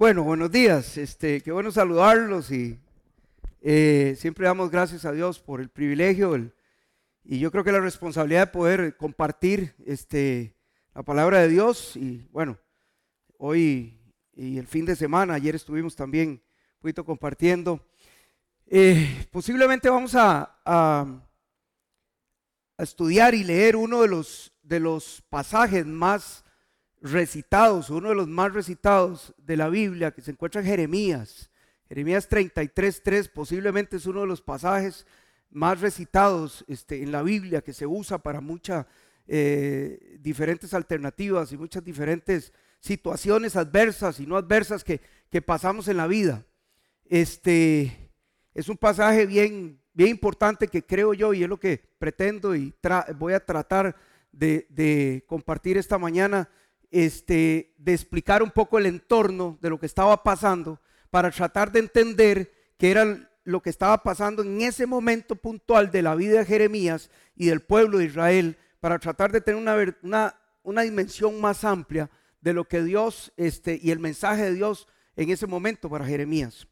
Bueno, buenos días. Este, qué bueno saludarlos y eh, siempre damos gracias a Dios por el privilegio y yo creo que la responsabilidad de poder compartir este, la palabra de Dios y bueno, hoy y el fin de semana, ayer estuvimos también un poquito compartiendo. Eh, posiblemente vamos a, a, estudiar y leer uno de los, de los pasajes más recitados, uno de los más recitados de la Biblia que se encuentra en Jeremías. Jeremías 33.3 posiblemente es uno de los pasajes más recitados este, en la Biblia que se usa para muchas eh, diferentes alternativas y muchas diferentes situaciones adversas y no adversas que, que pasamos en la vida. Este es un pasaje bien, bien importante que creo yo y es lo que pretendo y voy a tratar de, de compartir esta mañana este, de explicar un poco el entorno de lo que estaba pasando para tratar de entender qué era lo que estaba pasando en ese momento puntual de la vida de Jeremías y del pueblo de Israel, para tratar de tener una, una, una dimensión más amplia de lo que Dios este, y el mensaje de Dios en ese momento para Jeremías.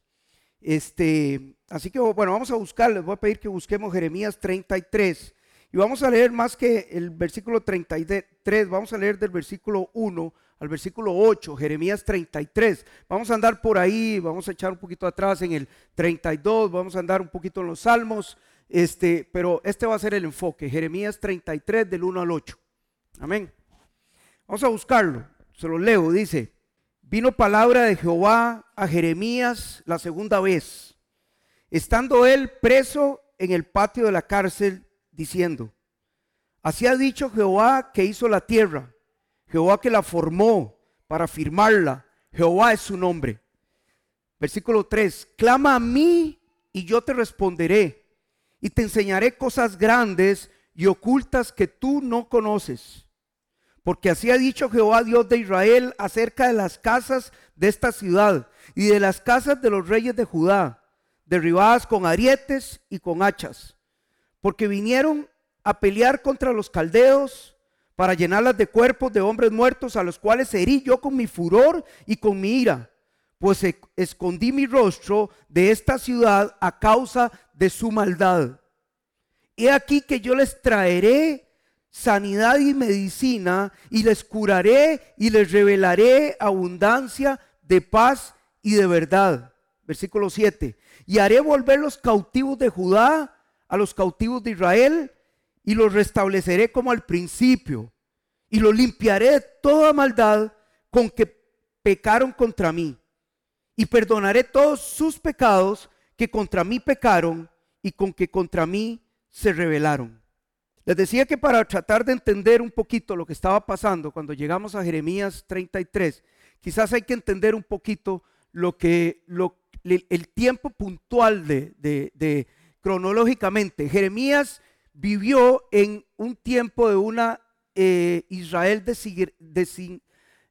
Este, así que bueno, vamos a buscar, les voy a pedir que busquemos Jeremías 33 y vamos a leer más que el versículo 33, vamos a leer del versículo 1 al versículo 8, Jeremías 33. Vamos a andar por ahí, vamos a echar un poquito atrás en el 32, vamos a andar un poquito en los salmos, este, pero este va a ser el enfoque, Jeremías 33 del 1 al 8. Amén. Vamos a buscarlo, se lo leo, dice, vino palabra de Jehová a Jeremías la segunda vez, estando él preso en el patio de la cárcel diciendo, así ha dicho Jehová que hizo la tierra, Jehová que la formó para firmarla, Jehová es su nombre. Versículo 3, clama a mí y yo te responderé y te enseñaré cosas grandes y ocultas que tú no conoces. Porque así ha dicho Jehová Dios de Israel acerca de las casas de esta ciudad y de las casas de los reyes de Judá, derribadas con arietes y con hachas porque vinieron a pelear contra los caldeos para llenarlas de cuerpos de hombres muertos a los cuales herí yo con mi furor y con mi ira, pues e-, escondí mi rostro de esta ciudad a causa de su maldad. He aquí que yo les traeré sanidad y medicina y les curaré y les revelaré abundancia de paz y de verdad. Versículo 7. Y haré volver los cautivos de Judá a los cautivos de Israel y los restableceré como al principio y los limpiaré de toda maldad con que pecaron contra mí y perdonaré todos sus pecados que contra mí pecaron y con que contra mí se rebelaron. Les decía que para tratar de entender un poquito lo que estaba pasando cuando llegamos a Jeremías 33, quizás hay que entender un poquito lo que lo, el tiempo puntual de, de, cronológicamente. Jeremías vivió en un tiempo de una eh, Israel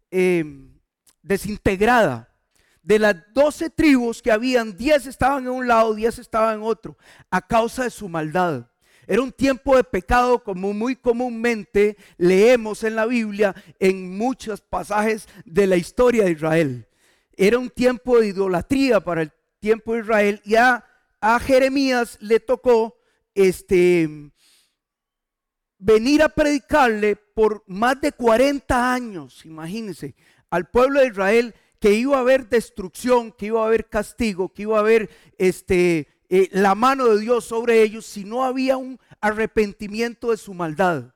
em, desintegrada. De las doce tribus que habían, diez estaban en un lado, diez estaban en otro, a causa de su maldad. Era un tiempo de pecado como muy comúnmente leemos en la Biblia en muchos pasajes de la historia de Israel. Era un tiempo de idolatría para el tiempo de Israel. Ya a Jeremías le tocó este, venir a predicarle por más de 40 años, imagínense, al pueblo de Israel que iba a haber destrucción, que iba a haber castigo, que iba a haber este, eh, la mano de Dios sobre ellos si no había un arrepentimiento de su maldad.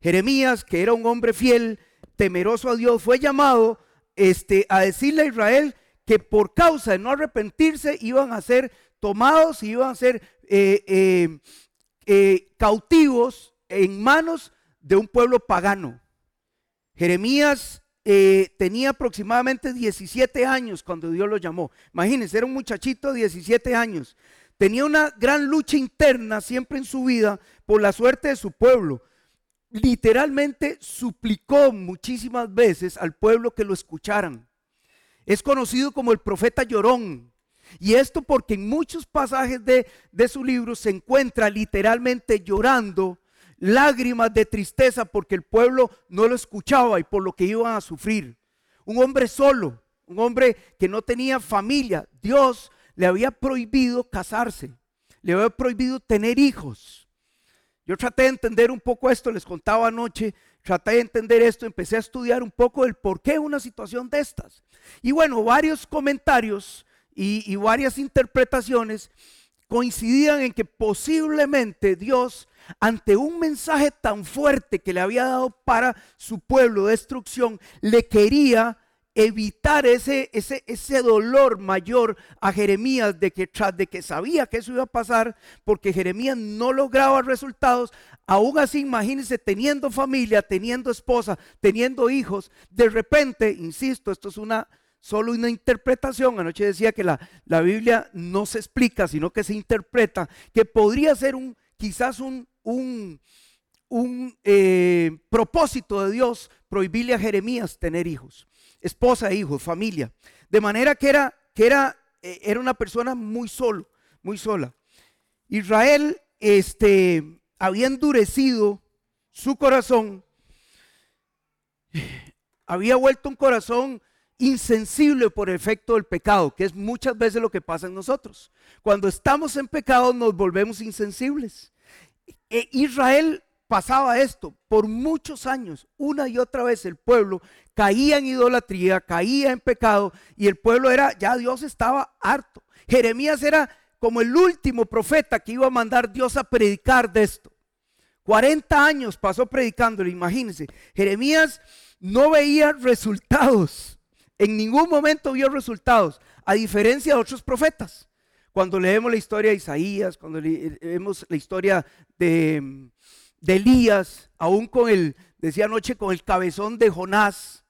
Jeremías, que era un hombre fiel, temeroso a Dios, fue llamado este, a decirle a Israel que por causa de no arrepentirse iban a ser tomados y iban a ser eh, eh, cautivos en manos de un pueblo pagano. Jeremías tenía aproximadamente 17 años cuando Dios lo llamó. Imagínense, era un muchachito de 17 años. Tenía una gran lucha interna siempre en su vida por la suerte de su pueblo. Literalmente suplicó muchísimas veces al pueblo que lo escucharan. Es conocido como el profeta llorón. Y esto porque en muchos pasajes de, su libro se encuentra literalmente llorando lágrimas de tristeza porque el pueblo no lo escuchaba y por lo que iban a sufrir. Un hombre solo, un hombre que no tenía familia. Dios le había prohibido casarse, le había prohibido tener hijos. Yo traté de entender un poco esto, les contaba anoche, traté de entender esto, empecé a estudiar un poco el por qué una situación de estas. Y bueno, varios comentarios y, y varias interpretaciones coincidían en que posiblemente Dios, ante un mensaje tan fuerte que le había dado para su pueblo de destrucción, le quería evitar ese, ese, ese dolor mayor a Jeremías de que tras de que sabía que eso iba a pasar, porque Jeremías no lograba resultados, aún así imagínense teniendo familia, teniendo esposa, teniendo hijos, de repente, insisto, esto es una solo una interpretación, anoche decía que la, la Biblia no se explica, sino que se interpreta, que podría ser un, quizás un, un, un eh, propósito de Dios prohibirle a Jeremías tener hijos esposa, hijos, familia. De manera que era, que era, eh, era una persona muy solo, muy sola. Israel este, había endurecido su corazón, había vuelto un corazón insensible por efecto del pecado, que es muchas veces lo que pasa en nosotros. Cuando estamos en pecado nos volvemos insensibles. E Israel pasaba esto por muchos años, una y otra vez el pueblo caía en idolatría, caía en pecado y el pueblo era, ya Dios estaba harto. Jeremías era como el último profeta que iba a mandar Dios a predicar de esto. 40 años pasó predicándolo, imagínense. Jeremías no veía resultados, en ningún momento vio resultados, a diferencia de otros profetas. Cuando leemos la historia de Isaías, cuando leemos la historia de de Elías, aún con el, decía anoche, con el cabezón de Jonás.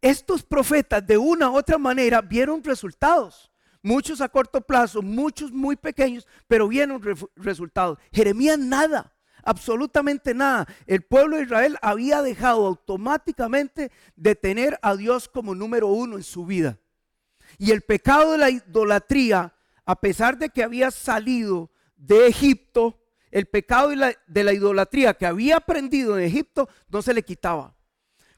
Estos profetas de una u otra manera vieron resultados. Muchos a corto plazo, muchos muy pequeños, pero vieron resultados. Jeremías nada, absolutamente nada. El pueblo de Israel había dejado automáticamente de tener a Dios como número uno en su vida. Y el pecado de la idolatría, a pesar de que había salido de Egipto, el pecado de la, idolatría que había aprendido en Egipto no se le quitaba.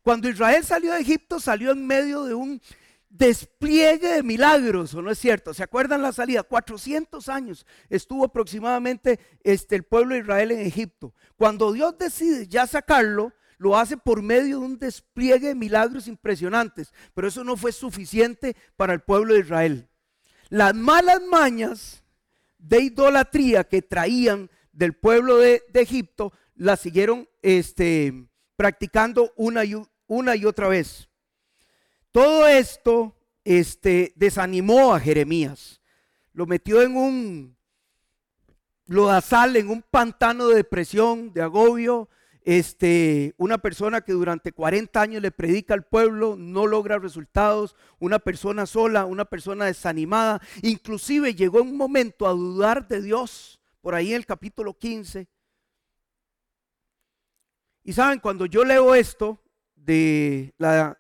Cuando Israel salió de Egipto, salió en medio de un despliegue de milagros, ¿o no es cierto? ¿Se acuerdan la salida? 400 años estuvo aproximadamente este, el pueblo de Israel en Egipto. Cuando Dios decide ya sacarlo, lo hace por medio de un despliegue de milagros impresionantes, pero eso no fue suficiente para el pueblo de Israel. Las malas mañas de idolatría que traían del pueblo de, Egipto la siguieron este, practicando una y, una y otra vez. Todo esto este, desanimó a Jeremías, lo metió en un lodazal, en un pantano de depresión, de agobio. Este, una persona que durante 40 años le predica al pueblo, no logra resultados, una persona sola, una persona desanimada, inclusive llegó un momento a dudar de Dios por ahí en el capítulo 15. Y saben, cuando yo leo esto de la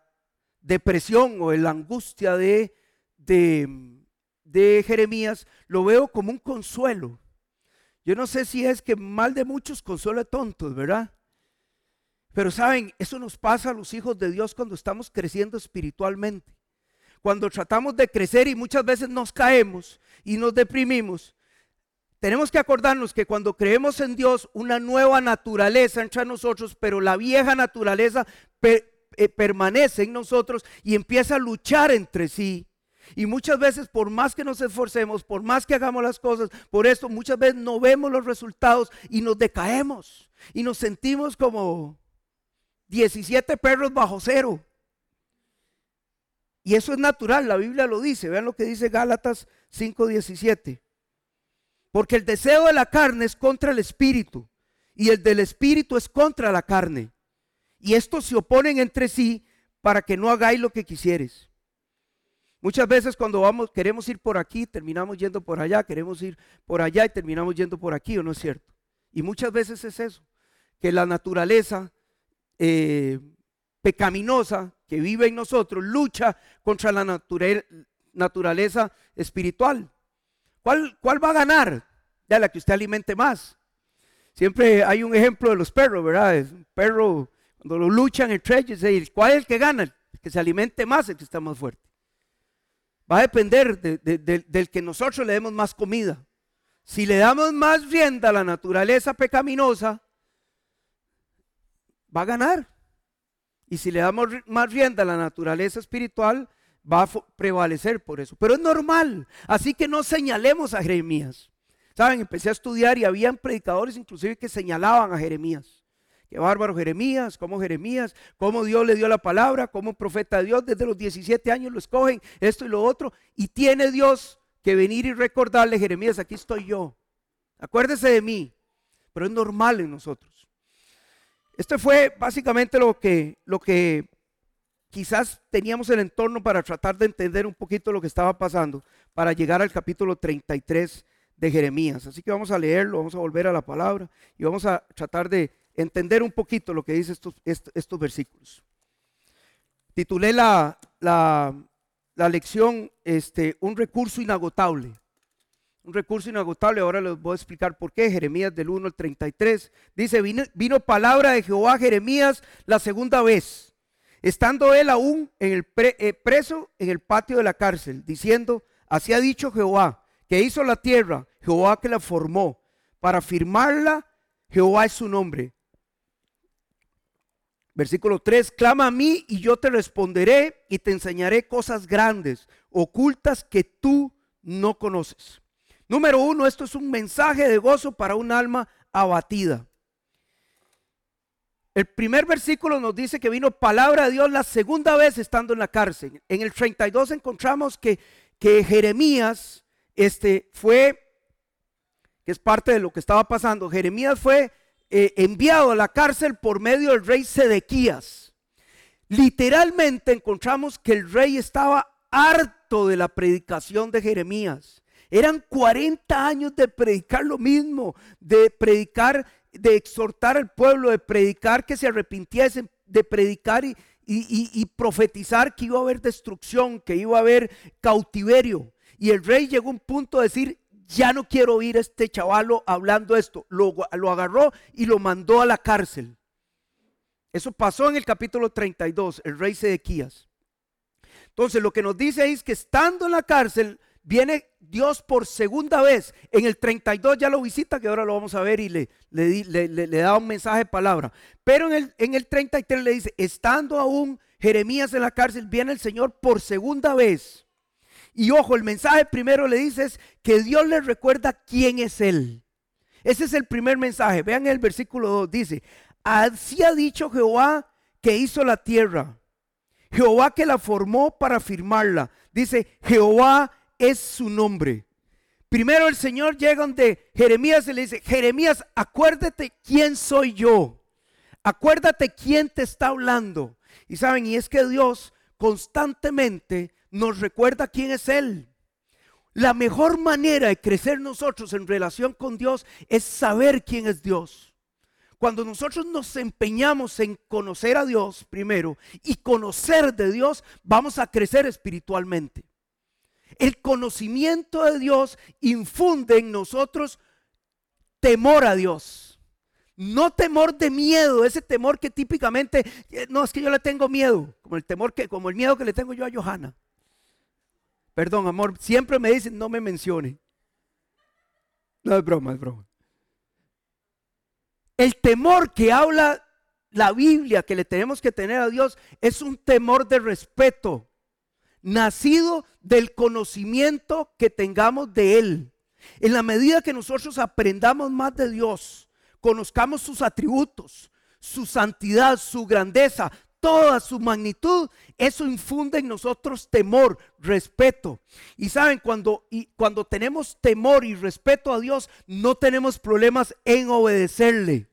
depresión o la angustia de, de, Jeremías, lo veo como un consuelo. Yo no sé si es que mal de muchos consuela tontos, ¿verdad? Pero saben, eso nos pasa a los hijos de Dios cuando estamos creciendo espiritualmente. Cuando tratamos de crecer y muchas veces nos caemos y nos deprimimos, tenemos que acordarnos que cuando creemos en Dios, una nueva naturaleza entra en nosotros, pero la vieja naturaleza eh, permanece en nosotros y empieza a luchar entre sí. Y muchas veces, por más que nos esforcemos, por más que hagamos las cosas, por esto muchas veces no vemos los resultados y nos decaemos y nos sentimos como 17 perros bajo cero. Y eso es natural, la Biblia lo dice. Vean lo que dice Gálatas 5:17. Porque el deseo de la carne es contra el espíritu y el del espíritu es contra la carne. Y estos se oponen entre sí para que no hagáis lo que quisieres. Muchas veces cuando vamos, queremos ir por aquí, terminamos yendo por allá, queremos ir por allá y terminamos yendo por aquí, ¿o no es cierto? Y muchas veces es eso, que la naturaleza eh, pecaminosa que vive en nosotros lucha contra la naturaleza espiritual. ¿Cuál, va a ganar? Ya la que usted alimente más. Siempre hay un ejemplo de los perros, ¿verdad? Es un perro, cuando lo luchan entre ellos, ¿cuál es el que gana? El que se alimente más, el que está más fuerte. va a depender del que nosotros le demos más comida. Si le damos más rienda a la naturaleza pecaminosa, va a ganar. Y si le damos más rienda a la naturaleza espiritual, va a prevalecer por eso. Pero es normal. Así que no señalemos a Jeremías. Saben, empecé a estudiar y habían predicadores inclusive que señalaban a Jeremías. Qué bárbaro Jeremías, cómo Jeremías, cómo Dios le dio la palabra, cómo profeta de Dios desde los 17 años lo escogen, esto y lo otro. Y tiene Dios que venir y recordarle, Jeremías, aquí estoy yo. Acuérdese de mí. Pero es normal en nosotros. Esto fue básicamente lo que, lo que quizás teníamos el entorno para tratar de entender un poquito lo que estaba pasando, para llegar al capítulo 33 de Jeremías. Así que vamos a leerlo, vamos a volver a la palabra y vamos a tratar de entender un poquito lo que dice estos, estos, versículos. Titulé la, la, la lección este, Un recurso inagotable. Un recurso inagotable, ahora les voy a explicar por qué. Jeremías del 1 al 33 dice, vino, vino palabra de Jehová a Jeremías la segunda vez, estando él aún en el eh, preso en el patio de la cárcel, diciendo, así ha dicho Jehová, que hizo la tierra, Jehová que la formó, para firmarla, Jehová es su nombre. Versículo 3, clama a mí y yo te responderé y te enseñaré cosas grandes, ocultas que tú no conoces. Número uno, esto es un mensaje de gozo para un alma abatida. El primer versículo nos dice que vino palabra de Dios la segunda vez estando en la cárcel. En el 32 encontramos que, que Jeremías este, fue, que es parte de lo que estaba pasando, Jeremías fue eh, enviado a la cárcel por medio del rey Sedequías. Literalmente encontramos que el rey estaba harto de la predicación de Jeremías. Eran 40 años de predicar lo mismo, de predicar, de exhortar al pueblo, de predicar que se arrepintiesen, de predicar y, y, profetizar que iba a haber destrucción, que iba a haber cautiverio. Y el rey llegó a un punto de decir, ya no quiero oír a este chavalo hablando esto. Lo, lo agarró y lo mandó a la cárcel. Eso pasó en el capítulo 32, el rey Sedequías. Entonces lo que nos dice es que estando en la cárcel, viene Dios por segunda vez. En el 32 ya lo visita, que ahora lo vamos a ver y le, da un mensaje de palabra. Pero en el, en el 33 le dice, estando aún Jeremías en la cárcel, viene el Señor por segunda vez y ojo, el mensaje primero le dice es que Dios le recuerda quién es Él. Ese es el primer mensaje. Vean el versículo 2. Dice, así ha dicho Jehová que hizo la tierra. Jehová que la formó para firmarla. Dice, Jehová es su nombre. Primero el Señor llega donde Jeremías y le dice, Jeremías, acuérdate quién soy yo. Acuérdate quién te está hablando. Y saben, y es que Dios constantemente nos recuerda quién es Él. La mejor manera de crecer nosotros en relación con Dios es saber quién es Dios. Cuando nosotros nos empeñamos en conocer a Dios primero y conocer de Dios, vamos a crecer espiritualmente. El conocimiento de Dios infunde en nosotros temor a Dios. No temor de miedo, ese temor que típicamente, eh, no es que yo le tengo miedo, como el temor que, como el miedo que le tengo yo a Johanna. Perdón, amor, siempre me dicen no me mencione. No es broma, es broma. El temor que habla la Biblia que le tenemos que tener a Dios es un temor de respeto, nacido del conocimiento que tengamos de Él. En la medida que nosotros aprendamos más de Dios, conozcamos sus atributos, su santidad, su grandeza, toda su magnitud, eso infunde en nosotros temor, respeto. Y saben, cuando, cuando tenemos temor y respeto a Dios, no tenemos problemas en obedecerle.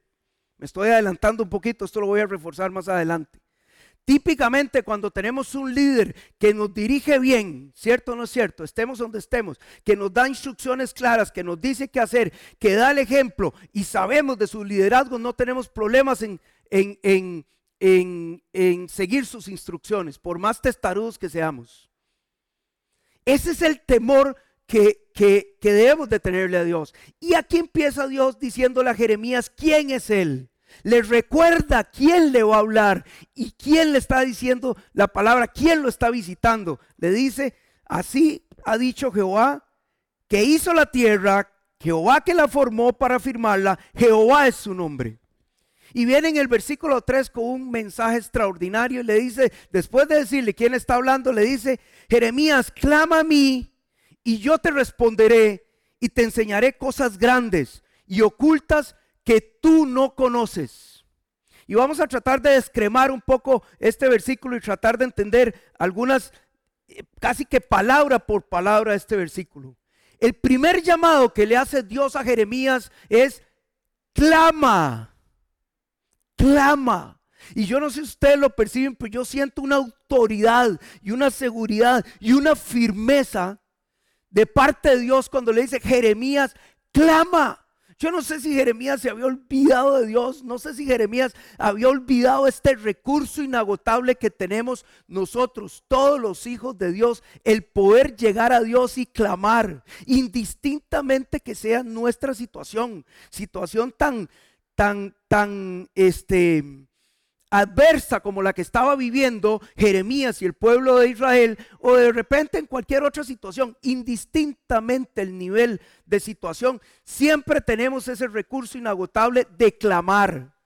Me estoy adelantando un poquito, esto lo voy a reforzar más adelante. Típicamente cuando tenemos un líder que nos dirige bien, ¿cierto o no es cierto? Estemos donde estemos, que nos da instrucciones claras, que nos dice qué hacer, que da el ejemplo y sabemos de su liderazgo, no tenemos problemas en, en, seguir sus instrucciones, por más testarudos que seamos. Ese es el temor que, que, debemos de tenerle a Dios. Y aquí empieza Dios diciéndole a Jeremías quién es Él. Le recuerda quién le va a hablar y quién le está diciendo la palabra, quién lo está visitando. Le dice, así ha dicho Jehová, que hizo la tierra, Jehová que la formó para firmarla, Jehová es su nombre. Y viene en el versículo 3 con un mensaje extraordinario y le dice, después de decirle quién está hablando, le dice, Jeremías, clama a mí y yo te responderé y te enseñaré cosas grandes y ocultas que tú no conoces. Y vamos a tratar de descremar un poco este versículo y tratar de entender algunas, eh, casi que palabra por palabra este versículo. El primer llamado que le hace Dios a Jeremías es clama, clama. Y yo no sé si ustedes lo perciben, pero yo siento una autoridad y una seguridad y una firmeza de parte de Dios cuando le dice Jeremías, clama. Yo no sé si Jeremías se había olvidado de Dios, no sé si Jeremías había olvidado este recurso inagotable que tenemos nosotros, todos los hijos de Dios, el poder llegar a Dios y clamar, indistintamente que sea nuestra situación, situación tan, tan, tan, este, adversa como la que estaba viviendo Jeremías y el pueblo de Israel, o de repente en cualquier otra situación, indistintamente el nivel de situación, siempre tenemos ese recurso inagotable de clamar.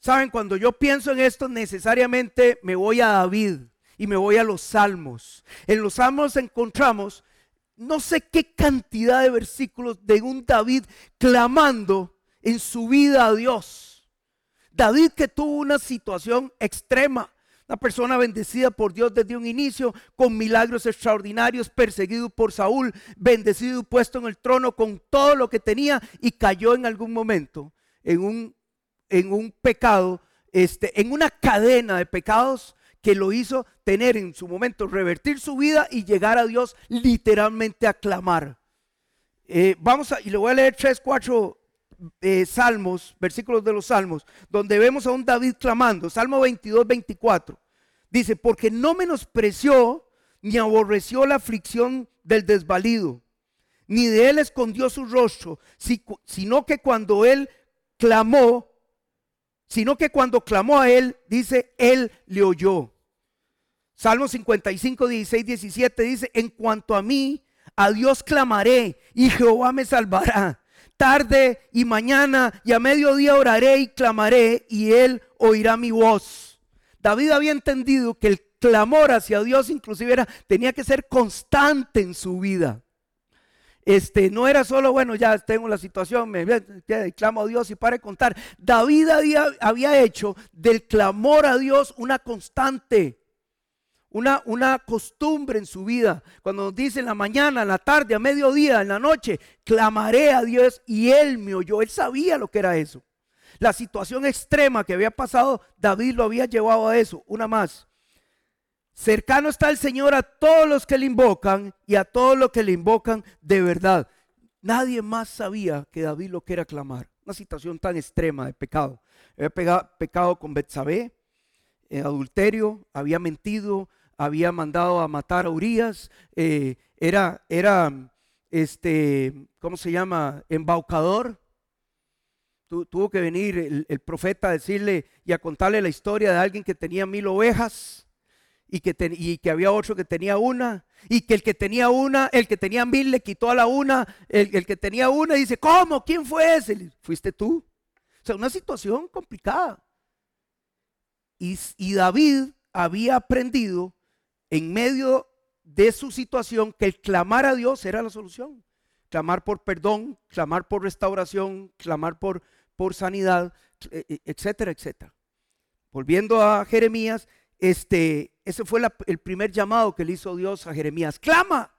Saben, cuando yo pienso en esto, necesariamente me voy a David y me voy a los salmos. En los salmos encontramos no sé qué cantidad de versículos de un David clamando en su vida a Dios David que tuvo una situación extrema, una persona bendecida por Dios desde un inicio, con milagros extraordinarios, perseguido por Saúl, bendecido y puesto en el trono con todo lo que tenía y cayó en algún momento en un, en un pecado, este, en una cadena de pecados que lo hizo tener en su momento, revertir su vida y llegar a Dios literalmente a clamar. Eh, vamos a, y le voy a leer tres, cuatro eh, salmos, versículos de los salmos, donde vemos a un David clamando, Salmo 22, 24. Dice, porque no menospreció ni aborreció la aflicción del desvalido, ni de él escondió su rostro, sino que cuando él clamó, sino que cuando clamó a él, dice, él le oyó. Salmo 55, 16, 17 dice, en cuanto a mí, a Dios clamaré y Jehová me salvará tarde y mañana y a mediodía oraré y clamaré y él oirá mi voz. David había entendido que el clamor hacia Dios inclusive era, tenía que ser constante en su vida. Este, no era solo, bueno, ya tengo la situación, me, clamo a Dios y para contar. David había, había hecho del clamor a Dios una constante una, una costumbre en su vida. Cuando nos dice en la mañana, en la tarde, a mediodía, en la noche, clamaré a Dios y Él me oyó. Él sabía lo que era eso. La situación extrema que había pasado, David lo había llevado a eso. Una más. Cercano está el Señor a todos los que le invocan y a todos los que le invocan de verdad. Nadie más sabía que David lo que era clamar. Una situación tan extrema de pecado. Había pecado con Betsabé, adulterio, había mentido, había mandado a matar a Urias, eh, era, era, este, ¿cómo se llama? Embaucador. tuvo que venir el, profeta a decirle y a contarle la historia de alguien que tenía mil ovejas y que, y que había otro que tenía una y que el que tenía una, el que tenía mil le quitó a la una, el, el que tenía una dice, ¿cómo? ¿Quién fue ese? Fuiste tú. O sea, una situación complicada. Y, y David había aprendido en medio de su situación que el clamar a Dios era la solución. Clamar por perdón, clamar por restauración, clamar por, por sanidad, e, e, etcétera, etcétera. Volviendo a Jeremías, este, ese fue el primer llamado que le hizo Dios a Jeremías. Clama,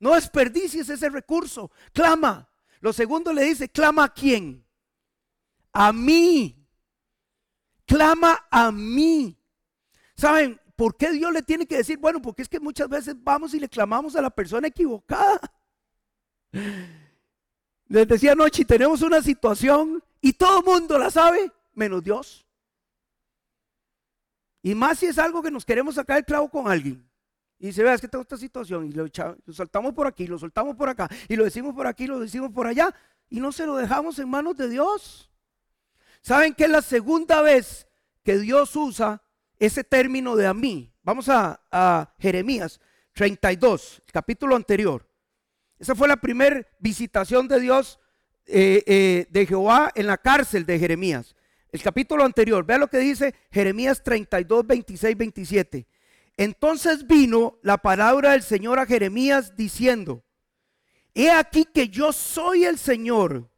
no desperdicies ese recurso, clama. Lo segundo le dice, clama a quién? A mí. Clama a mí. Saben, ¿Por qué Dios le tiene que decir? Bueno, porque es que muchas veces vamos y le clamamos a la persona equivocada. Les decía anoche, tenemos una situación y todo el mundo la sabe, menos Dios. Y más si es algo que nos queremos sacar el clavo con alguien. Y dice, vea, es que tengo esta situación. Y lo, lo, soltamos por aquí, lo soltamos por acá. Y lo decimos por aquí, lo decimos por allá. Y no se lo dejamos en manos de Dios. ¿Saben que es la segunda vez que Dios usa ese término de a mí. Vamos a, Jeremías. 32, el capítulo anterior. Esa fue la primera visitación de Dios, eh, eh, de Jehová en la cárcel de Jeremías. El capítulo anterior, vea lo que dice Jeremías 32, 26, 27. Entonces vino la palabra del Señor a Jeremías diciendo, he aquí que yo soy el Señor,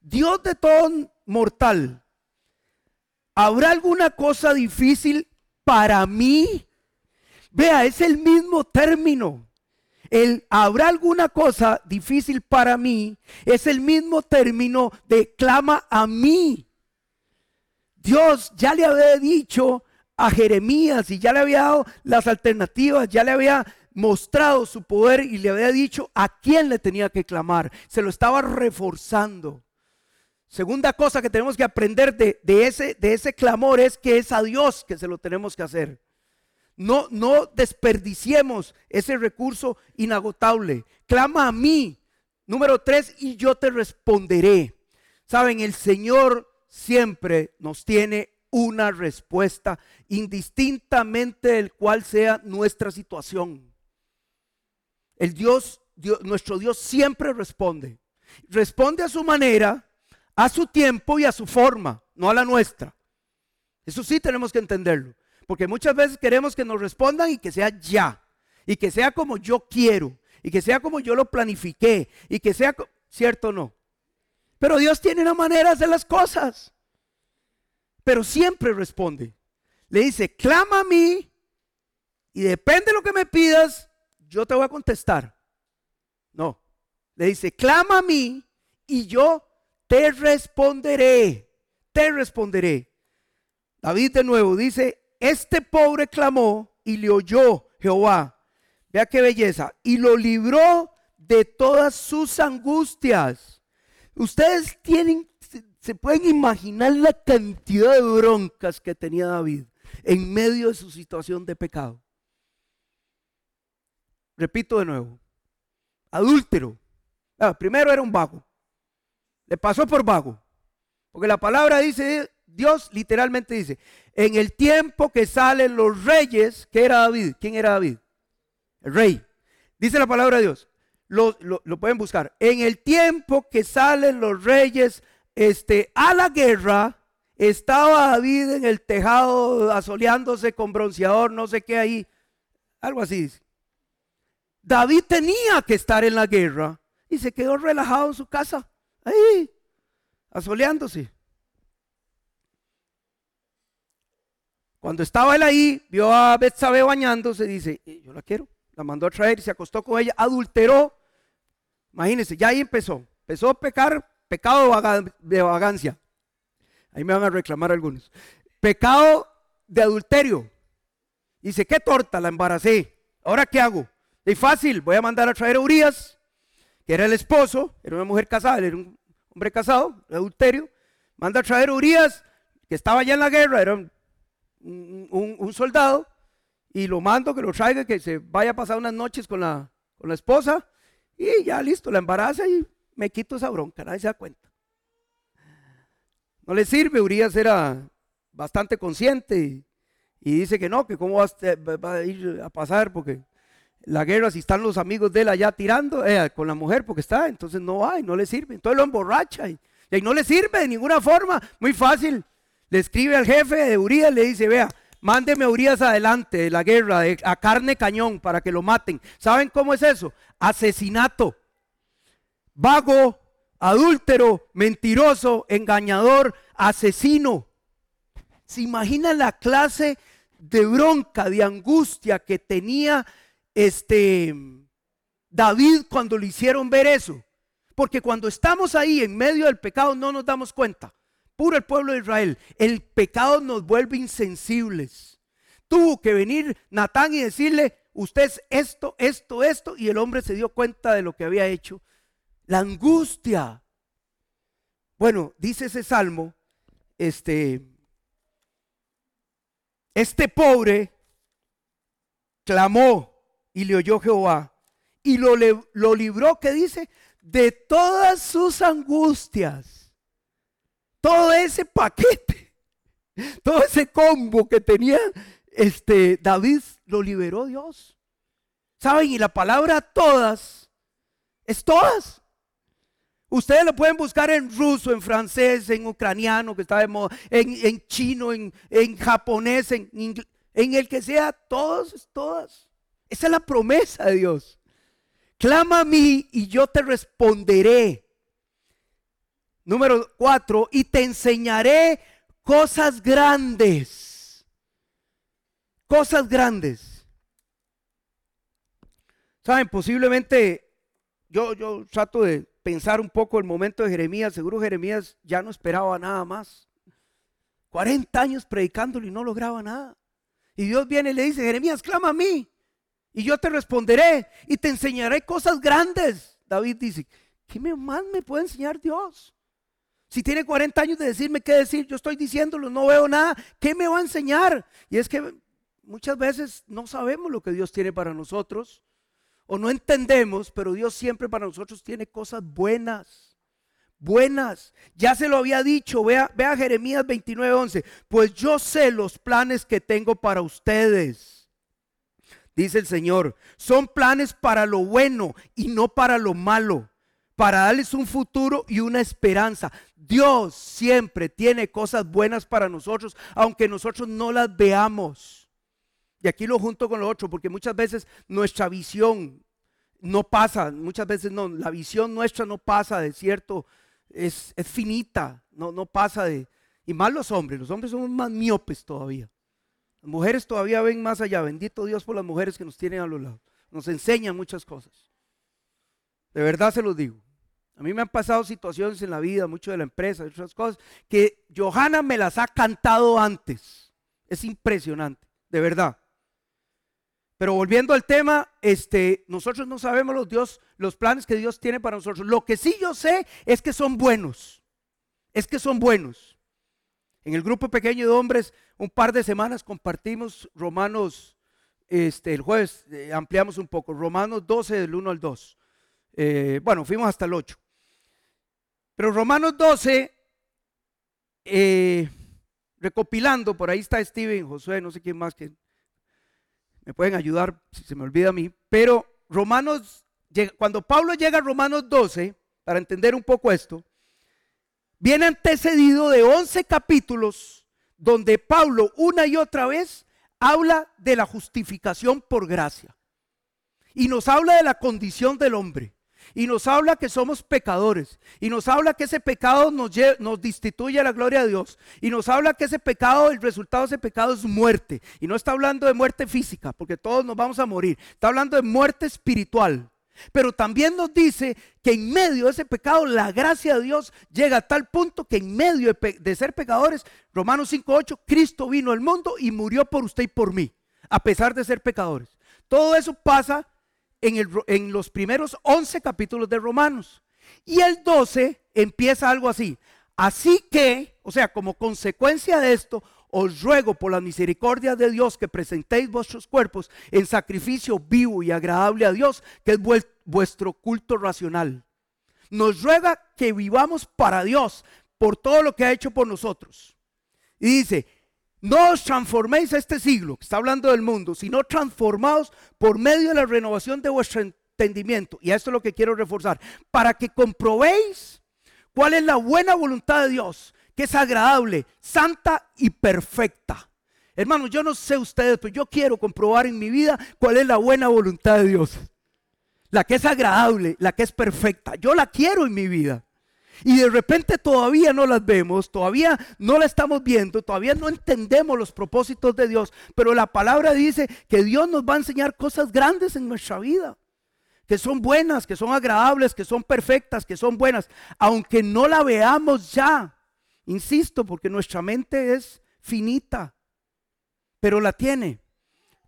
Dios de todo mortal. ¿Habrá alguna cosa difícil para mí? Vea, es el mismo término. El habrá alguna cosa difícil para mí es el mismo término de clama a mí. Dios ya le había dicho a Jeremías y ya le había dado las alternativas, ya le había mostrado su poder y le había dicho a quién le tenía que clamar. Se lo estaba reforzando. Segunda cosa que tenemos que aprender de, ese, de ese clamor es que es a Dios que se lo tenemos que hacer. No, no desperdiciemos ese recurso inagotable. Clama a mí. Número tres, y yo te responderé. Saben, el Señor siempre nos tiene una respuesta, indistintamente del cual sea nuestra situación. El Dios, Dios, nuestro Dios siempre responde. Responde a su manera, a su tiempo y a su forma, no a la nuestra. Eso sí tenemos que entenderlo. Porque muchas veces queremos que nos respondan y que sea ya. Y que sea como yo quiero. Y que sea como yo lo planifiqué. Y que sea, cierto o no. Pero Dios tiene una manera de hacer las cosas. Pero siempre responde. Le dice, clama a mí. Y depende de lo que me pidas, yo te voy a contestar. No. Le dice, clama a mí y yo te responderé. Te responderé. David de nuevo dice, este pobre clamó y le oyó Jehová. Vea qué belleza. Y lo libró de todas sus angustias. Ustedes tienen, se pueden imaginar la cantidad de broncas que tenía David en medio de su situación de pecado. Repito de nuevo. Adúltero. Ah, primero era un vago. Le pasó por vago. Porque la palabra dice, Dios literalmente dice, en el tiempo que salen los reyes, ¿qué era David? ¿Quién era David? El rey. Dice la palabra de Dios. Lo, pueden buscar. En el tiempo que salen los reyes este, a la guerra, estaba David en el tejado asoleándose con bronceador, no sé qué ahí. Algo así. David tenía que estar en la guerra y se quedó relajado en su casa ahí, asoleándose. Cuando estaba él ahí, vio a Betsabe bañándose, dice, eh, yo la quiero. La mandó a traer y se acostó con ella, adulteró. Imagínense, ya ahí empezó. Empezó a pecar, pecado de vagancia. Ahí me van a reclamar algunos. Pecado de adulterio. Dice, qué torta, la embaracé. ¿Ahora qué hago? Es fácil, voy a mandar a traer a Urias, que era el esposo, era una mujer casada, era un hombre casado, adulterio, manda a traer Urias, que estaba allá en la guerra, era un, soldado, y lo mando que lo traiga, que se vaya a pasar unas noches con la, con la esposa, y ya listo, la embaraza y me quito esa bronca, nadie se da cuenta. No le sirve, Urias era bastante consciente y, dice que no, que cómo va a ir a pasar, porque la guerra, si están los amigos de él allá tirando eh, con la mujer porque está, entonces no hay, no le sirve. Entonces lo emborracha y, no le sirve de ninguna forma. Muy fácil. Le escribe al jefe de Urias, le dice, vea, mándeme a Urias adelante de la guerra, a carne cañón, para que lo maten. ¿Saben cómo es eso? Asesinato. Vago, adúltero, mentiroso, engañador, asesino. ¿Se imagina la clase de bronca, de angustia que tenía este, David cuando le hicieron ver eso. Porque cuando estamos ahí en medio del pecado no nos damos cuenta. Puro el pueblo de Israel. El pecado nos vuelve insensibles. Tuvo que venir Natán y decirle, usted es esto, esto, esto. Y el hombre se dio cuenta de lo que había hecho. La angustia. Bueno, dice ese salmo, este, este pobre clamó y le oyó Jehová y lo, lo libró, ¿qué dice? De todas sus angustias. Todo ese paquete, todo ese combo que tenía este David, lo liberó Dios. ¿Saben? Y la palabra todas es todas. Ustedes lo pueden buscar en ruso, en francés, en ucraniano, que está de moda, en, chino, en, en japonés, en en el que sea, todos, todas. Esa es la promesa de Dios. Clama a mí y yo te responderé. Número cuatro, y te enseñaré cosas grandes. Cosas grandes. Saben, posiblemente yo, yo trato de pensar un poco el momento de Jeremías. Seguro Jeremías ya no esperaba nada más. 40 años predicándolo y no lograba nada. Y Dios viene y le dice, Jeremías, clama a mí. Y yo te responderé y te enseñaré cosas grandes. David dice, ¿qué más me puede enseñar Dios? Si tiene 40 años de decirme qué decir, yo estoy diciéndolo, no veo nada, ¿qué me va a enseñar? Y es que muchas veces no sabemos lo que Dios tiene para nosotros o no entendemos, pero Dios siempre para nosotros tiene cosas buenas. Buenas. Ya se lo había dicho, vea, vea Jeremías 29:11. Pues yo sé los planes que tengo para ustedes dice el Señor, son planes para lo bueno y no para lo malo, para darles un futuro y una esperanza. Dios siempre tiene cosas buenas para nosotros, aunque nosotros no las veamos. Y aquí lo junto con lo otro, porque muchas veces nuestra visión no pasa, muchas veces no, la visión nuestra no pasa de cierto, es, finita, no, no pasa de... Y más los hombres, los hombres somos más miopes todavía. Las mujeres todavía ven más allá. Bendito Dios por las mujeres que nos tienen a los lados. Nos enseñan muchas cosas. De verdad se los digo. A mí me han pasado situaciones en la vida, mucho de la empresa, otras cosas, que Johanna me las ha cantado antes. Es impresionante, de verdad. Pero volviendo al tema, este, nosotros no sabemos los, Dios, los planes que Dios tiene para nosotros. Lo que sí yo sé es que son buenos. Es que son buenos. En el grupo pequeño de hombres, un par de semanas compartimos Romanos, este, el jueves eh, ampliamos un poco, Romanos 12 del 1 al 2. Eh, bueno, fuimos hasta el 8. Pero Romanos 12, eh, recopilando, por ahí está Steven, Josué, no sé quién más que me pueden ayudar si se me olvida a mí, pero Romanos, cuando Pablo llega a Romanos 12, para entender un poco esto, viene antecedido de 11 capítulos donde Pablo una y otra vez habla de la justificación por gracia. Y nos habla de la condición del hombre. Y nos habla que somos pecadores. Y nos habla que ese pecado nos, nos destituye a la gloria de Dios. Y nos habla que ese pecado, el resultado de ese pecado es muerte. Y no está hablando de muerte física, porque todos nos vamos a morir. Está hablando de muerte espiritual. Pero también nos dice que en medio de ese pecado la gracia de Dios llega a tal punto que en medio de, ser pecadores, Romanos 5.8, Cristo vino al mundo y murió por usted y por mí, a pesar de ser pecadores. Todo eso pasa en, en los primeros 11 capítulos de Romanos. Y el 12 empieza algo así. Así que, o sea, como consecuencia de esto, os ruego por la misericordia de Dios que presentéis vuestros cuerpos en sacrificio vivo y agradable a Dios, que es vuestro culto racional. Nos ruega que vivamos para Dios por todo lo que ha hecho por nosotros. Y dice, no os transforméis a este siglo, que está hablando del mundo, sino transformados por medio de la renovación de vuestro entendimiento. Y esto es lo que quiero reforzar, para que comprobéis cuál es la buena voluntad de Dios que es agradable, santa y perfecta. Hermanos, yo no sé ustedes, pero yo quiero comprobar en mi vida cuál es la buena voluntad de Dios. La que es agradable, la que es perfecta. Yo la quiero en mi vida. Y de repente todavía no las vemos, todavía no la estamos viendo, todavía no entendemos los propósitos de Dios. Pero la palabra dice que Dios nos va a enseñar cosas grandes en nuestra vida. Que son buenas, que son agradables, que son perfectas, que son buenas. Aunque no la veamos ya. Insisto, porque nuestra mente es finita, pero la tiene.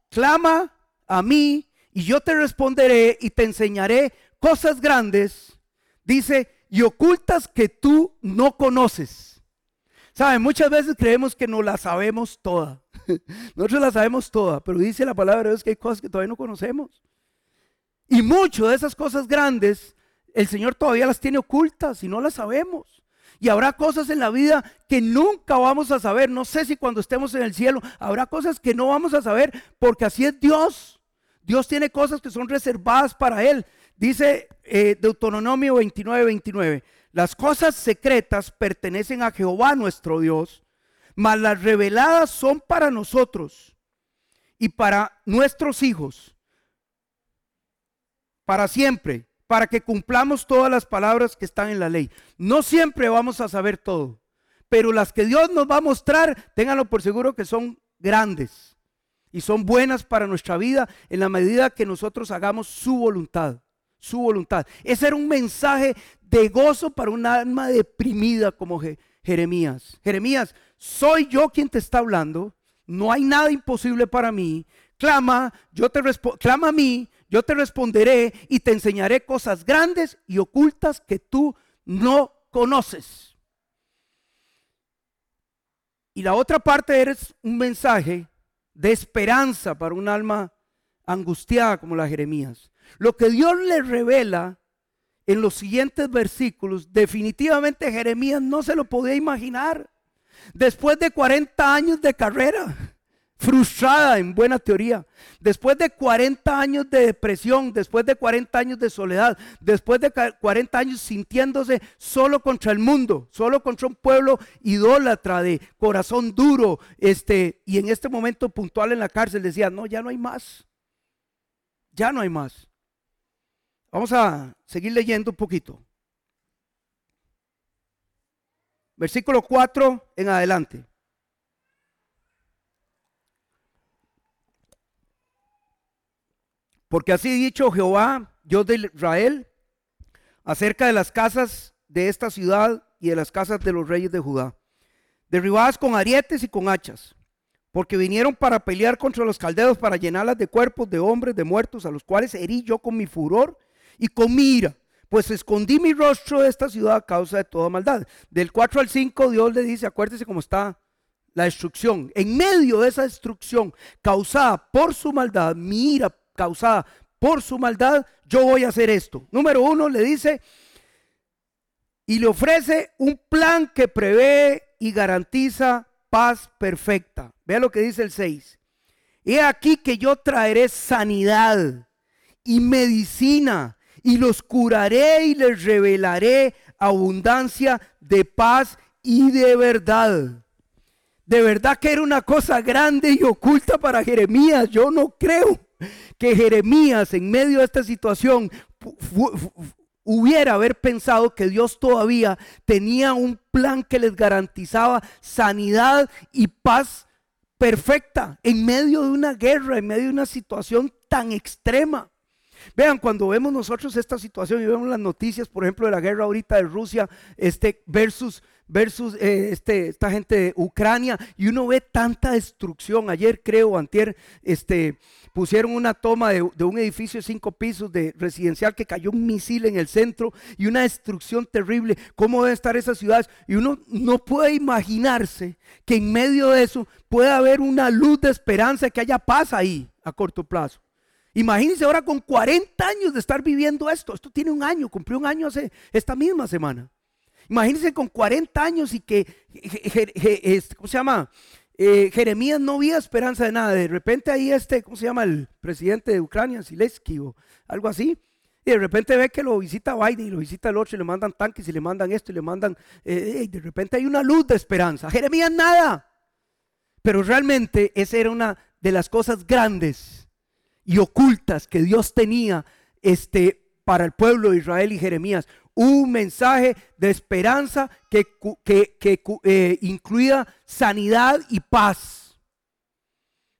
Clama a mí y yo te responderé y te enseñaré cosas grandes, dice, y ocultas que tú no conoces. Saben, muchas veces creemos que no la sabemos toda. Nosotros la sabemos toda, pero dice la palabra de Dios que hay cosas que todavía no conocemos. Y muchas de esas cosas grandes, el Señor todavía las tiene ocultas y no las sabemos. Y habrá cosas en la vida que nunca vamos a saber. No sé si cuando estemos en el cielo habrá cosas que no vamos a saber porque así es Dios. Dios tiene cosas que son reservadas para Él. Dice eh, Deuteronomio 29, 29. Las cosas secretas pertenecen a Jehová nuestro Dios, mas las reveladas son para nosotros y para nuestros hijos, para siempre, para que cumplamos todas las palabras que están en la ley. No siempre vamos a saber todo, pero las que Dios nos va a mostrar, ténganlo por seguro que son grandes y son buenas para nuestra vida en la medida que nosotros hagamos su voluntad, su voluntad. Ese era un mensaje de gozo para un alma deprimida como Jeremías. Jeremías, soy yo quien te está hablando, no hay nada imposible para mí. Clama, yo te clama a mí, yo te responderé y te enseñaré cosas grandes y ocultas que tú no conoces. Y la otra parte es un mensaje de esperanza para un alma angustiada como la Jeremías. Lo que Dios le revela en los siguientes versículos, definitivamente Jeremías no se lo podía imaginar. Después de 40 años de carrera, frustrada en buena teoría, después de 40 años de depresión, después de 40 años de soledad, después de 40 años sintiéndose solo contra el mundo, solo contra un pueblo idólatra de corazón duro, este, y en este momento puntual en la cárcel decía, no, ya no hay más, ya no hay más. Vamos a seguir leyendo un poquito. Versículo 4 en adelante. Porque así dicho Jehová, Dios de Israel, acerca de las casas de esta ciudad y de las casas de los reyes de Judá, derribadas con arietes y con hachas, porque vinieron para pelear contra los caldeos, para llenarlas de cuerpos de hombres, de muertos, a los cuales herí yo con mi furor y con mi ira pues escondí mi rostro de esta ciudad a causa de toda maldad. Del 4 al 5 Dios le dice, acuérdese cómo está la destrucción. En medio de esa destrucción causada por su maldad, mi ira causada por su maldad, yo voy a hacer esto. Número uno le dice, y le ofrece un plan que prevé y garantiza paz perfecta. Vea lo que dice el 6. He aquí que yo traeré sanidad y medicina y los curaré y les revelaré abundancia de paz y de verdad. De verdad que era una cosa grande y oculta para Jeremías. Yo no creo que Jeremías en medio de esta situación hubiera haber pensado que Dios todavía tenía un plan que les garantizaba sanidad y paz perfecta en medio de una guerra, en medio de una situación tan extrema. Vean, cuando vemos nosotros esta situación y vemos las noticias, por ejemplo, de la guerra ahorita de Rusia este, versus, versus eh, este, esta gente de Ucrania, y uno ve tanta destrucción. Ayer creo, antier, este, pusieron una toma de, un edificio de cinco pisos de residencial que cayó un misil en el centro y una destrucción terrible. ¿Cómo deben estar esas ciudades? Y uno no puede imaginarse que en medio de eso pueda haber una luz de esperanza, que haya paz ahí a corto plazo. Imagínense ahora con 40 años de estar viviendo esto. Esto tiene un año, cumplió un año hace esta misma semana. Imagínense con 40 años y que, ¿cómo se llama? Eh, Jeremías no había esperanza de nada. De repente ahí este, ¿cómo se llama? El presidente de Ucrania, Zelensky o algo así. Y de repente ve que lo visita Biden y lo visita el otro y le mandan tanques y le mandan esto y le mandan... Eh, de repente hay una luz de esperanza. Jeremías nada. Pero realmente esa era una de las cosas grandes y ocultas que Dios tenía este, para el pueblo de Israel y Jeremías. Un mensaje de esperanza que, que, eh, incluía sanidad y paz.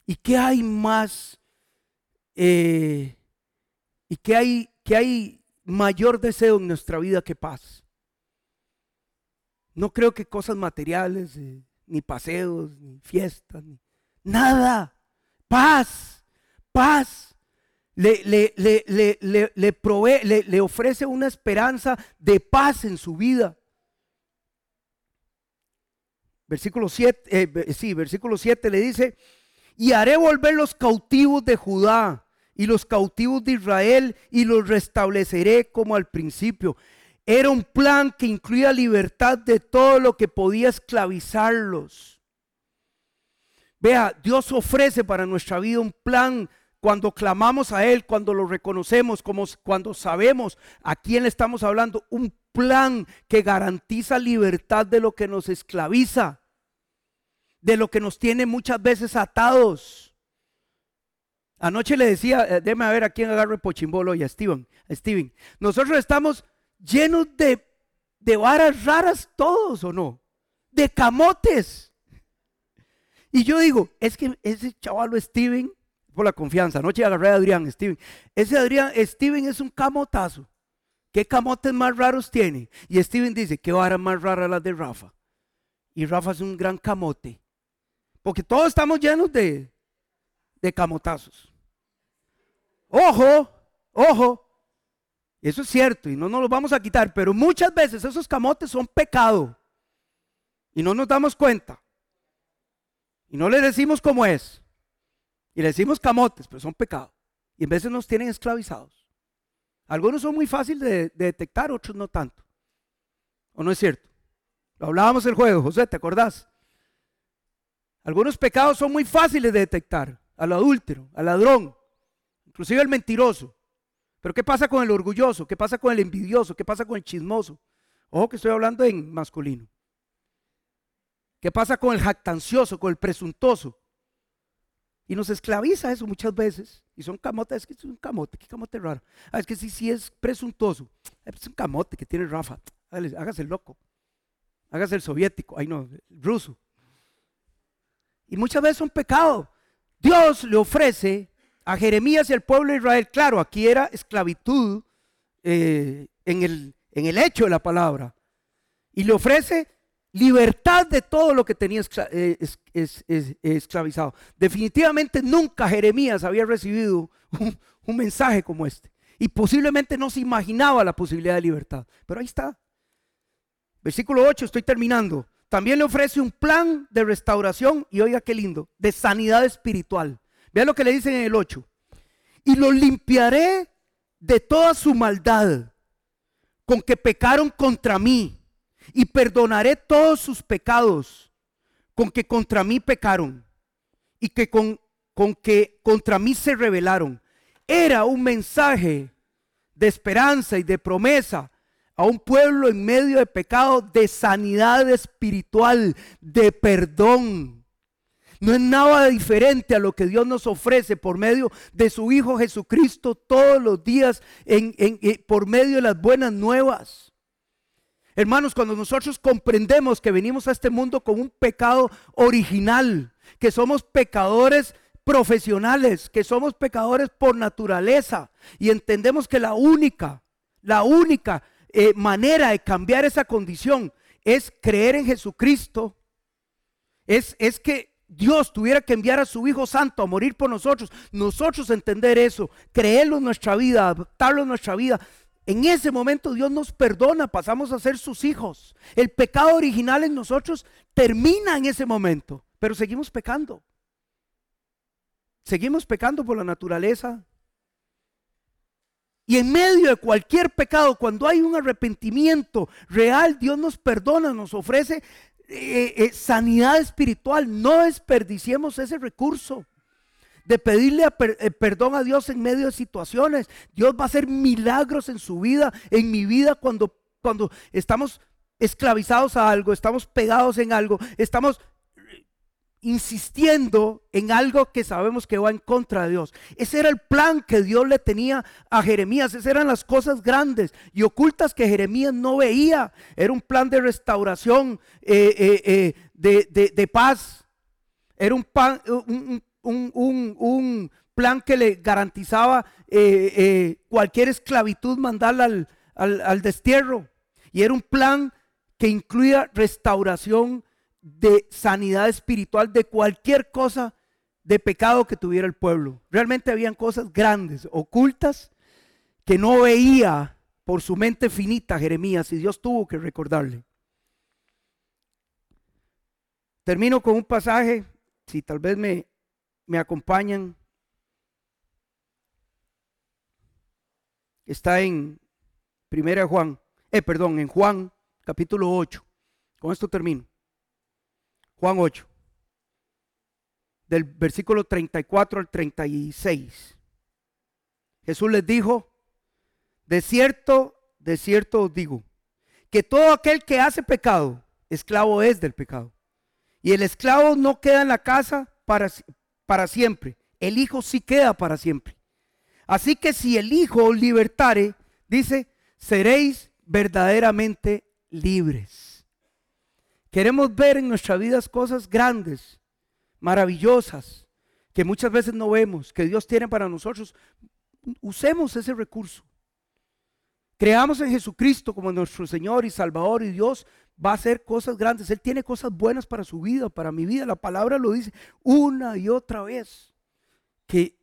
¿Y qué hay más? Eh, ¿Y qué hay, qué hay mayor deseo en nuestra vida que paz? No creo que cosas materiales, eh, ni paseos, ni fiestas, ni nada. Paz paz, le, le, le, le, provee, le, ofrece una esperanza de paz en su vida. Versículo 7, eh, sí, versículo 7 le dice, y haré volver los cautivos de Judá y los cautivos de Israel y los restableceré como al principio. Era un plan que incluía libertad de todo lo que podía esclavizarlos. Vea, Dios ofrece para nuestra vida un plan cuando clamamos a Él, cuando lo reconocemos, cuando sabemos a quién le estamos hablando, un plan que garantiza libertad de lo que nos esclaviza, de lo que nos tiene muchas veces atados. Anoche le decía, eh, déme a ver a quién agarro el pochimbolo y a Steven, a Steven. Nosotros estamos llenos de, de varas raras todos, ¿o no? De camotes. Y yo digo, es que ese chaval Steven, por la confianza, anoche agarré a Adrián, Steven. Ese Adrián, Steven es un camotazo. ¿Qué camotes más raros tiene? Y Steven dice, ¿qué vara más rara la de Rafa? Y Rafa es un gran camote. Porque todos estamos llenos de, de camotazos. Ojo, ojo. Eso es cierto y no nos lo vamos a quitar, pero muchas veces esos camotes son pecado. Y no nos damos cuenta. Y no le decimos cómo es. Y le decimos camotes, pero son pecados. Y en veces nos tienen esclavizados. Algunos son muy fáciles de, detectar, otros no tanto. ¿O no es cierto? Lo hablábamos el juego, José, ¿te acordás? Algunos pecados son muy fáciles de detectar. Al adúltero, al ladrón, inclusive al mentiroso. Pero ¿qué pasa con el orgulloso? ¿Qué pasa con el envidioso? ¿Qué pasa con el chismoso? Ojo que estoy hablando en masculino. ¿Qué pasa con el jactancioso, con el presuntuoso? Y nos esclaviza eso muchas veces. Y son camotes, es que es un camote, qué camote raro. Ah, es que sí, sí es presuntuoso. Es un camote que tiene Rafa. Hágase el loco. Hágase el soviético. Ay no, el ruso. Y muchas veces son pecado. Dios le ofrece a Jeremías y al pueblo de Israel, claro, aquí era esclavitud eh, en, el, en el hecho de la palabra. Y le ofrece libertad de todo lo que tenía eh, esclavizado. Definitivamente nunca Jeremías había recibido un, mensaje como este. Y posiblemente no se imaginaba la posibilidad de libertad. Pero ahí está. Versículo 8, estoy terminando. También le ofrece un plan de restauración y oiga qué lindo, de sanidad espiritual. Vean lo que le dicen en el 8. Y lo limpiaré de toda su maldad con que pecaron contra mí y perdonaré todos sus pecados con que contra mí pecaron y que con, con que contra mí se rebelaron. Era un mensaje de esperanza y de promesa a un pueblo en medio de pecado, de sanidad espiritual, de perdón. No es nada diferente a lo que Dios nos ofrece por medio de su Hijo Jesucristo todos los días en, eh, por medio de las buenas nuevas. Hermanos, cuando nosotros comprendemos que venimos a este mundo con un pecado original, que somos pecadores profesionales, que somos pecadores por naturaleza y entendemos que la única, la única eh, manera de cambiar esa condición es creer en Jesucristo, es, es que Dios tuviera que enviar a su Hijo Santo a morir por nosotros, nosotros entender eso, creerlo en nuestra vida, adaptarlo en nuestra vida, en ese momento Dios nos perdona, pasamos a ser sus hijos. El pecado original en nosotros termina en ese momento, pero seguimos pecando. Seguimos pecando por la naturaleza. Y en medio de cualquier pecado, cuando hay un arrepentimiento real, Dios nos perdona, nos ofrece eh, eh, sanidad espiritual. No desperdiciemos ese recurso de pedirle eh, perdón a Dios en medio de situaciones. Dios va a hacer milagros en su vida, en mi vida, cuando, cuando estamos esclavizados a algo, estamos pegados en algo, estamos insistiendo en algo que sabemos que va en contra de Dios. Ese era el plan que Dios le tenía a Jeremías. Esas eran las cosas grandes y ocultas que Jeremías no veía. Era un plan de restauración, eh, eh, de, paz. Era un, un, un, plan que le garantizaba eh, eh, cualquier esclavitud mandarla al, al, destierro. Y era un plan que incluía restauración de sanidad espiritual de cualquier cosa de pecado que tuviera el pueblo. Realmente habían cosas grandes, ocultas, que no veía por su mente finita Jeremías y Dios tuvo que recordarle. Termino con un pasaje, si tal vez me, me acompañan. Está en Primera Juan, eh, perdón, en Juan capítulo 8. Con esto termino. Juan 8. del versículo 34 al 36. Jesús les dijo, de cierto, de cierto os digo, que todo aquel que hace pecado, esclavo es del pecado. Y el esclavo no queda en la casa para, para siempre, el Hijo sí queda para siempre. Así que si el Hijo os libertare, dice, seréis verdaderamente libres. Queremos ver en nuestras vidas cosas grandes, maravillosas, que muchas veces no vemos, que Dios tiene para nosotros. Usemos ese recurso. Creamos en Jesucristo como nuestro Señor y Salvador y Dios va a hacer cosas grandes. Él tiene cosas buenas para su vida, para mi vida. La palabra lo dice una y otra vez que,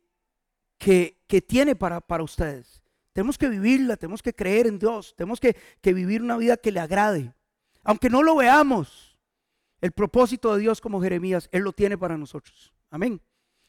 que, que tiene para, para ustedes. Tenemos que vivirla, tenemos que creer en Dios, tenemos que, que vivir una vida que le agrade. Aunque no lo veamos, el propósito de Dios como Jeremías, Él lo tiene para nosotros. Amén.